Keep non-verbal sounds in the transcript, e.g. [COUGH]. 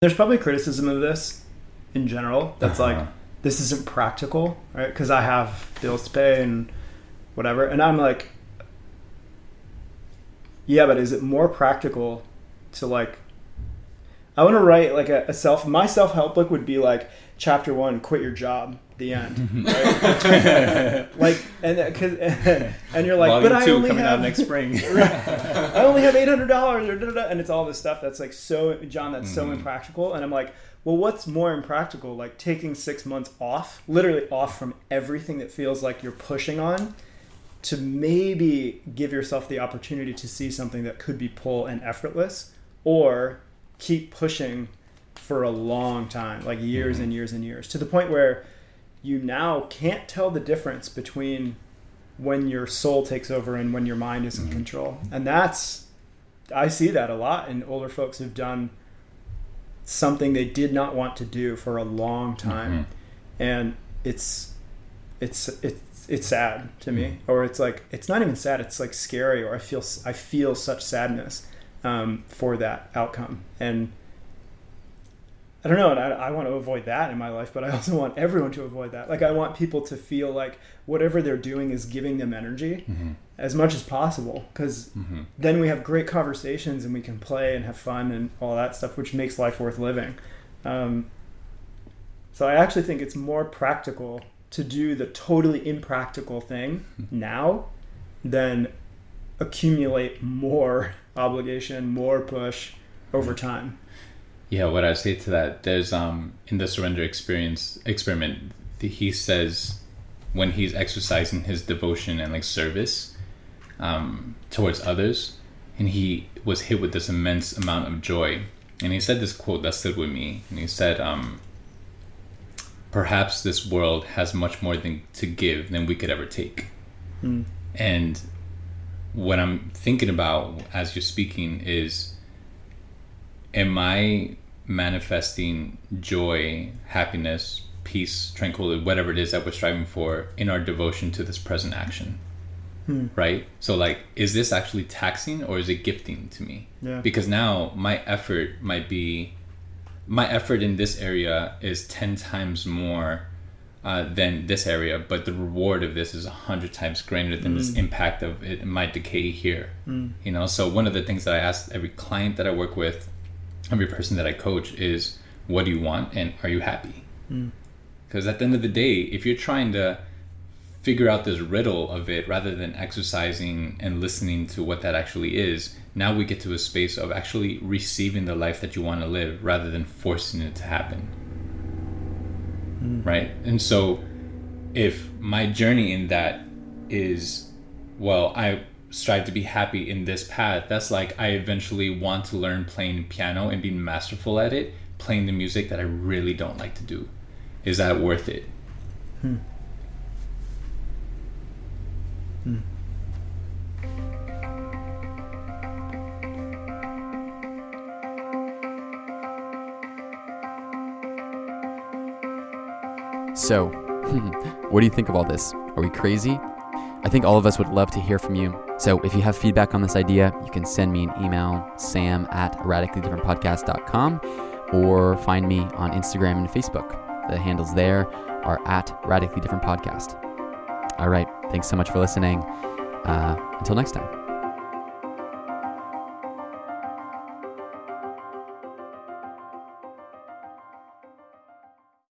there's probably criticism of this in general. That's Uh-huh. like this isn't practical, right? Because I have bills to pay and whatever, and I'm like, yeah, but is it more practical to like? I want to write like a, a self. My self help book would be like chapter one: quit your job. The end. Right? [LAUGHS] like and because [LAUGHS] and you're like, Volume but I only coming have out next spring. [LAUGHS] I only have eight hundred dollars, or da, da, da, and it's all this stuff that's like so John, that's so Mhm. impractical. And I'm like, well, what's more impractical? Like taking six months off, literally off from everything that feels like you're pushing on, to maybe give yourself the opportunity to see something that could be pull and effortless, or keep pushing for a long time, like years Mhm. and years and years, to the point where you now can't tell the difference between when your soul takes over and when your mind is in Mhm. control. And that's I see that a lot in older folks who've done something they did not want to do for a long time. Mhm. And it's it's it's it's sad to me or it's like it's not even sad it's like scary or I feel I feel such sadness um, for that outcome and I don't know, and I, I want to avoid that in my life, but I also want everyone to avoid that. Like, I want people to feel like whatever they're doing is giving them energy Mhm. as much as possible, because Mhm. then we have great conversations and we can play and have fun and all that stuff, which makes life worth living. Um, so I actually think it's more practical to do the totally impractical thing [LAUGHS] now than accumulate more obligation, more push over time. Yeah, what I say to that, there's um in the surrender experience experiment, he says when he's exercising his devotion and like service um, towards others, and he was hit with this immense amount of joy, and he said this quote that stood with me, and he said, um, "Perhaps this world has much more than to give than we could ever take," Mm. and what I'm thinking about as you're speaking is am I manifesting joy, happiness, peace, tranquility, whatever it is that we're striving for in our devotion to this present action? Hmm. Right? So, like, is this actually taxing or is it gifting to me? Yeah. Because now my effort might be, my effort in this area is 10 times more uh, than this area, but the reward of this is a hundred times greater than this Mm. impact of it might decay here. Mm. You know, so one of the things that I ask every client that I work with, every person that I coach is, what do you want and are you happy? Mm. Because at the end of the day, if you're trying to figure out this riddle of it rather than exercising and listening to what that actually is, now we get to a space of actually receiving the life that you want to live rather than forcing it to happen. Mm. Right? And so if my journey in that is, well, I strive to be happy in this path, that's like I eventually want to learn playing piano and be masterful at it, playing the music that I really don't like to do. Is that worth it? Hmm. Hmm. So, [LAUGHS] what do you think of all this? Are we crazy? I think all of us would love to hear from you. So, if you have feedback on this idea, you can send me an email, sam at radicallydifferentpodcast.com, or find me on Instagram and Facebook. The handles there are at radically different podcast. All right. Thanks so much for listening. Uh, until next time.